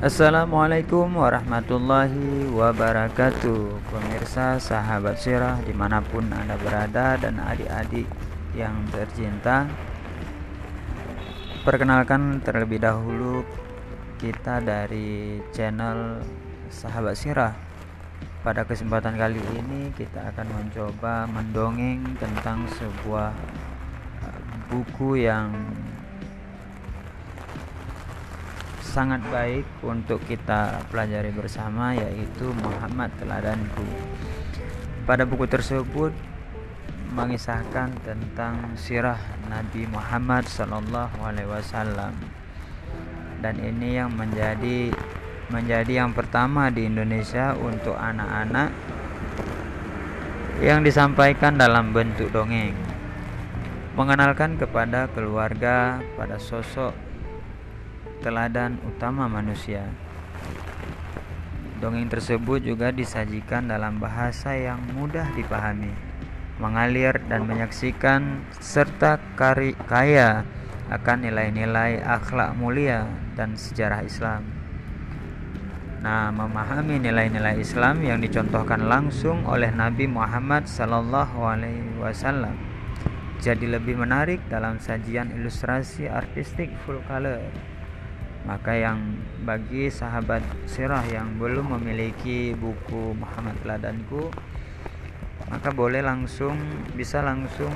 Assalamualaikum warahmatullahi wabarakatuh. Pemirsa sahabat sirah di mana pun anda berada dan adik-adik yang tercinta Perkenalkan terlebih dahulu kita dari channel sahabat sirah. Pada kesempatan kali ini kita akan mencoba mendongeng tentang sebuah uh, buku yang sangat baik untuk kita pelajari bersama yaitu Muhammad Teladanku. Pada buku tersebut mengisahkan tentang sirah Nabi Muhammad Sallallahu Alaihi Wasallam dan ini yang menjadi menjadi yang pertama di Indonesia untuk anak-anak yang disampaikan dalam bentuk dongeng mengenalkan kepada keluarga pada sosok teladan utama manusia. Dongeng tersebut juga disajikan dalam bahasa yang mudah dipahami, mengalir dan menyaksikan serta kari, kaya akan nilai-nilai akhlak mulia dan sejarah Islam. Nah, memahami nilai-nilai Islam yang dicontohkan langsung oleh Nabi Muhammad Wasallam jadi lebih menarik dalam sajian ilustrasi artistik full color maka yang bagi sahabat sirah yang belum memiliki buku Muhammad Teladanku maka boleh langsung bisa langsung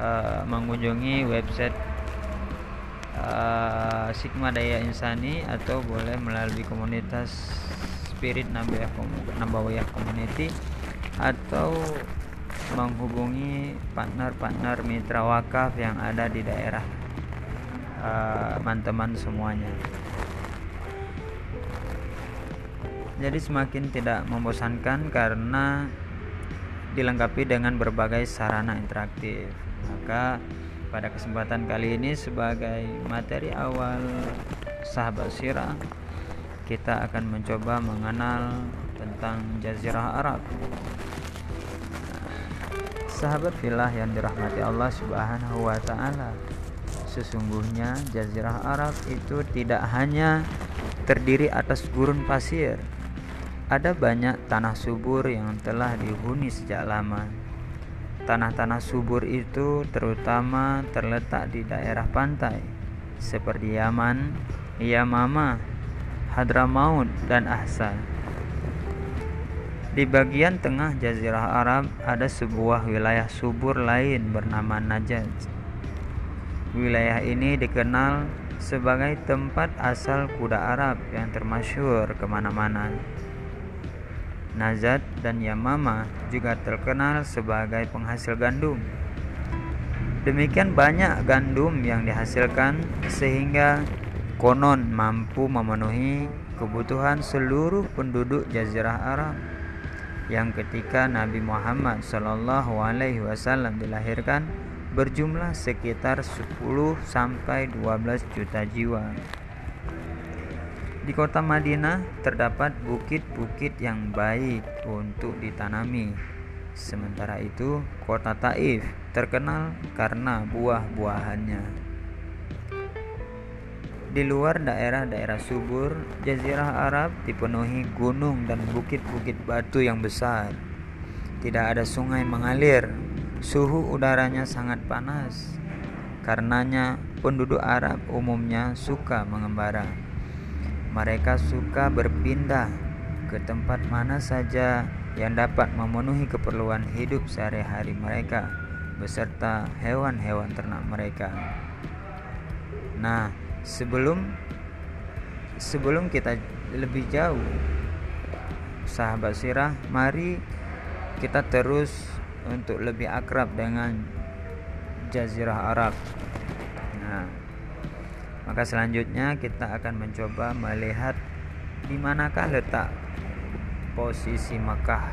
uh, mengunjungi website uh, Sigma Daya Insani atau boleh melalui komunitas Spirit Nabawiyah Community atau menghubungi partner-partner mitra wakaf yang ada di daerah teman-teman uh, semuanya. Jadi semakin tidak membosankan karena dilengkapi dengan berbagai sarana interaktif. Maka pada kesempatan kali ini sebagai materi awal sahabat sirah kita akan mencoba mengenal tentang jazirah Arab. Sahabat filah yang dirahmati Allah Subhanahu wa taala Sesungguhnya jazirah Arab itu tidak hanya terdiri atas gurun pasir. Ada banyak tanah subur yang telah dihuni sejak lama. Tanah-tanah subur itu terutama terletak di daerah pantai seperti Yaman, Yamama, Hadramaut, dan Ahsa. Di bagian tengah jazirah Arab ada sebuah wilayah subur lain bernama Najaz Wilayah ini dikenal sebagai tempat asal kuda Arab yang termasyur ke mana-mana. Nazat dan Yamama juga terkenal sebagai penghasil gandum. Demikian banyak gandum yang dihasilkan sehingga konon mampu memenuhi kebutuhan seluruh penduduk Jazirah Arab yang ketika Nabi Muhammad SAW dilahirkan berjumlah sekitar 10 sampai 12 juta jiwa. Di kota Madinah terdapat bukit-bukit yang baik untuk ditanami. Sementara itu, kota Taif terkenal karena buah-buahannya. Di luar daerah-daerah subur, jazirah Arab dipenuhi gunung dan bukit-bukit batu yang besar. Tidak ada sungai mengalir Suhu udaranya sangat panas. Karenanya penduduk Arab umumnya suka mengembara. Mereka suka berpindah ke tempat mana saja yang dapat memenuhi keperluan hidup sehari-hari mereka beserta hewan-hewan ternak mereka. Nah, sebelum sebelum kita lebih jauh sahabat sirah, mari kita terus untuk lebih akrab dengan Jazirah Arab. Nah, maka selanjutnya kita akan mencoba melihat di manakah letak posisi Mekah.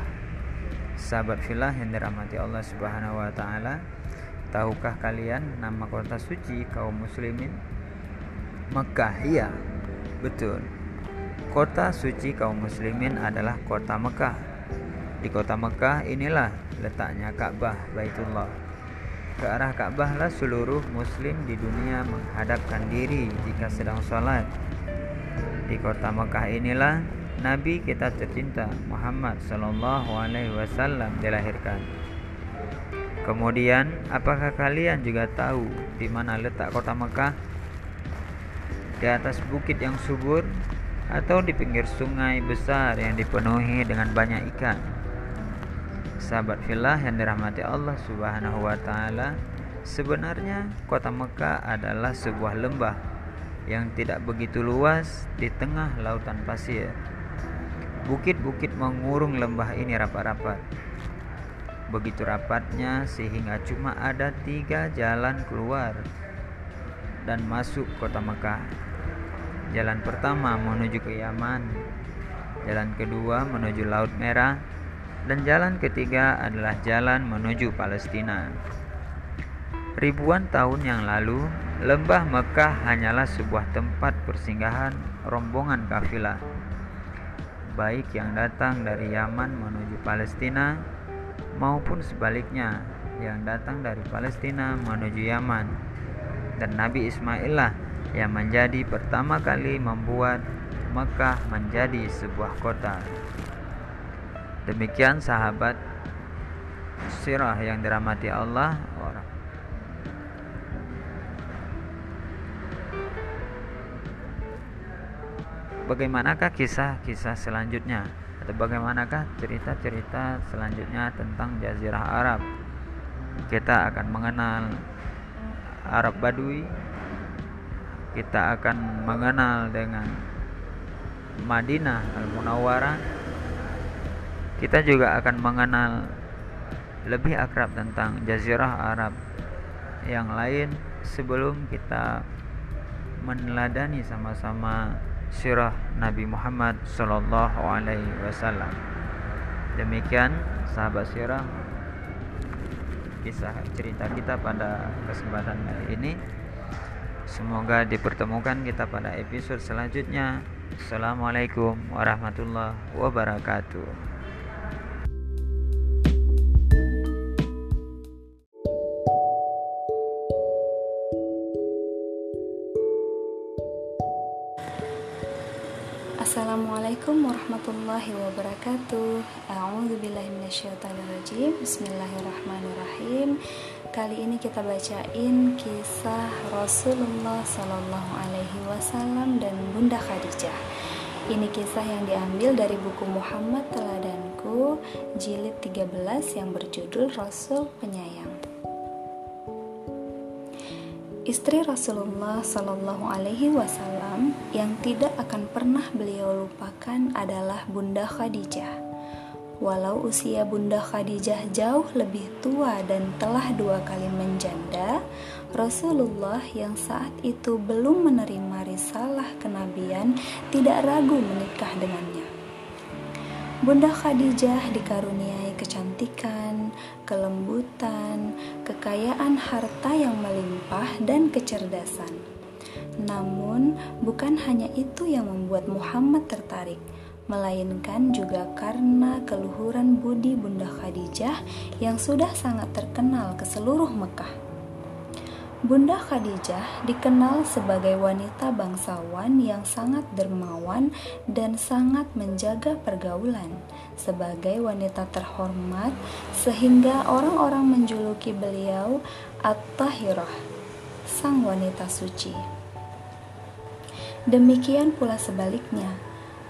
Sahabat filah yang dirahmati Allah Subhanahu wa taala, tahukah kalian nama kota suci kaum muslimin? Mekah. Iya, betul. Kota suci kaum muslimin adalah kota Mekah. Di kota Mekah inilah letaknya Ka'bah Baitullah. Ke arah Ka'bah lah seluruh muslim di dunia menghadapkan diri jika sedang sholat. Di kota Mekah inilah Nabi kita tercinta Muhammad Sallallahu Alaihi Wasallam dilahirkan. Kemudian, apakah kalian juga tahu di mana letak kota Mekah? Di atas bukit yang subur atau di pinggir sungai besar yang dipenuhi dengan banyak ikan? Sahabat filah yang dirahmati Allah Subhanahu wa taala, sebenarnya kota Mekah adalah sebuah lembah yang tidak begitu luas di tengah lautan pasir. Bukit-bukit mengurung lembah ini rapat-rapat. Begitu rapatnya sehingga cuma ada tiga jalan keluar dan masuk kota Mekah. Jalan pertama menuju ke Yaman, jalan kedua menuju Laut Merah, dan jalan ketiga adalah jalan menuju Palestina. Ribuan tahun yang lalu, lembah Mekah hanyalah sebuah tempat persinggahan rombongan kafilah. Baik yang datang dari Yaman menuju Palestina maupun sebaliknya yang datang dari Palestina menuju Yaman. Dan Nabi Ismail lah yang menjadi pertama kali membuat Mekah menjadi sebuah kota demikian sahabat sirah yang dirahmati Allah. Bagaimanakah kisah-kisah selanjutnya? Atau bagaimanakah cerita-cerita selanjutnya tentang jazirah Arab? Kita akan mengenal Arab Badui. Kita akan mengenal dengan Madinah Al-Munawwarah kita juga akan mengenal lebih akrab tentang jazirah Arab yang lain sebelum kita meneladani sama-sama sirah Nabi Muhammad Sallallahu Alaihi Wasallam. Demikian sahabat sirah kisah cerita kita pada kesempatan kali ini. Semoga dipertemukan kita pada episode selanjutnya. Assalamualaikum warahmatullahi wabarakatuh. Assalamualaikum warahmatullahi wabarakatuh. A'udzubillahiminasyaitonirrajim Bismillahirrahmanirrahim. Kali ini kita bacain kisah Rasulullah Sallallahu Alaihi Wasallam dan Bunda Khadijah. Ini kisah yang diambil dari buku Muhammad Teladanku Jilid 13 yang berjudul Rasul Penyayang Istri Rasulullah Shallallahu Alaihi Wasallam yang tidak akan pernah beliau lupakan adalah Bunda Khadijah. Walau usia Bunda Khadijah jauh lebih tua dan telah dua kali menjanda, Rasulullah yang saat itu belum menerima risalah kenabian tidak ragu menikah dengannya. Bunda Khadijah dikaruniai kecantikan, kelembutan, kekayaan harta yang melimpah, dan kecerdasan. Namun, bukan hanya itu yang membuat Muhammad tertarik, melainkan juga karena keluhuran budi Bunda Khadijah yang sudah sangat terkenal ke seluruh Mekah. Bunda Khadijah dikenal sebagai wanita bangsawan yang sangat dermawan dan sangat menjaga pergaulan. Sebagai wanita terhormat, sehingga orang-orang menjuluki beliau At-Tahirah, sang wanita suci. Demikian pula sebaliknya,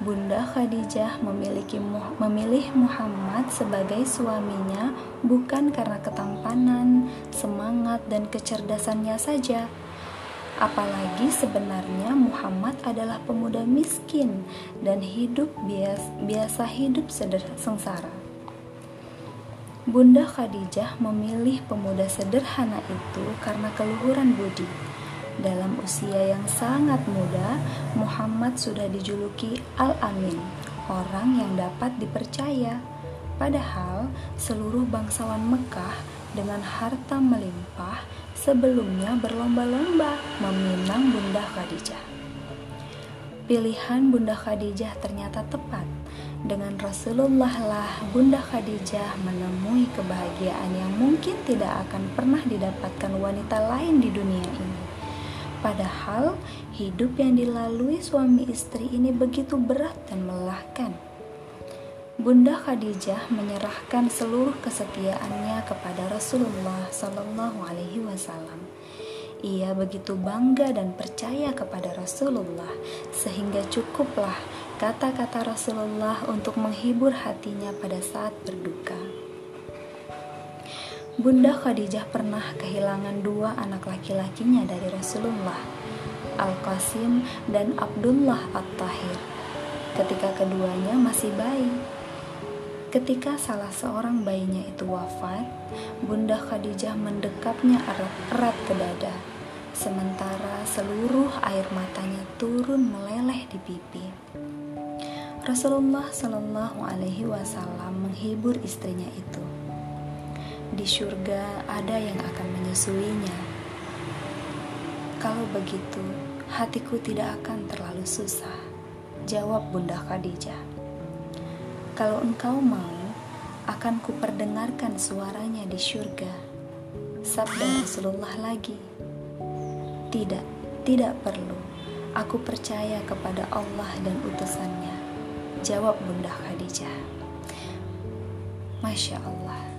Bunda Khadijah memiliki memilih Muhammad sebagai suaminya bukan karena ketampanan, semangat dan kecerdasannya saja. Apalagi sebenarnya Muhammad adalah pemuda miskin dan hidup biasa, biasa hidup sengsara. Bunda Khadijah memilih pemuda sederhana itu karena keluhuran budi dalam usia yang sangat muda, Muhammad sudah dijuluki Al-Amin, orang yang dapat dipercaya. Padahal seluruh bangsawan Mekah dengan harta melimpah sebelumnya berlomba-lomba meminang Bunda Khadijah. Pilihan Bunda Khadijah ternyata tepat. Dengan Rasulullah lah Bunda Khadijah menemui kebahagiaan yang mungkin tidak akan pernah didapatkan wanita lain di dunia ini. Padahal hidup yang dilalui suami istri ini begitu berat dan melelahkan. Bunda Khadijah menyerahkan seluruh kesetiaannya kepada Rasulullah Shallallahu Alaihi Wasallam. Ia begitu bangga dan percaya kepada Rasulullah, sehingga cukuplah kata-kata Rasulullah untuk menghibur hatinya pada saat berduka. Bunda Khadijah pernah kehilangan dua anak laki-lakinya dari Rasulullah, Al-Qasim dan Abdullah At-Tahir, ketika keduanya masih bayi. Ketika salah seorang bayinya itu wafat, Bunda Khadijah mendekapnya erat-erat ke dada, sementara seluruh air matanya turun meleleh di pipi. Rasulullah Shallallahu Alaihi Wasallam menghibur istrinya itu di surga ada yang akan menyusuinya. Kalau begitu, hatiku tidak akan terlalu susah, jawab Bunda Khadijah. Kalau engkau mau, akan kuperdengarkan suaranya di surga. Sabda Rasulullah lagi. Tidak, tidak perlu. Aku percaya kepada Allah dan utusannya. Jawab Bunda Khadijah. Masya Allah.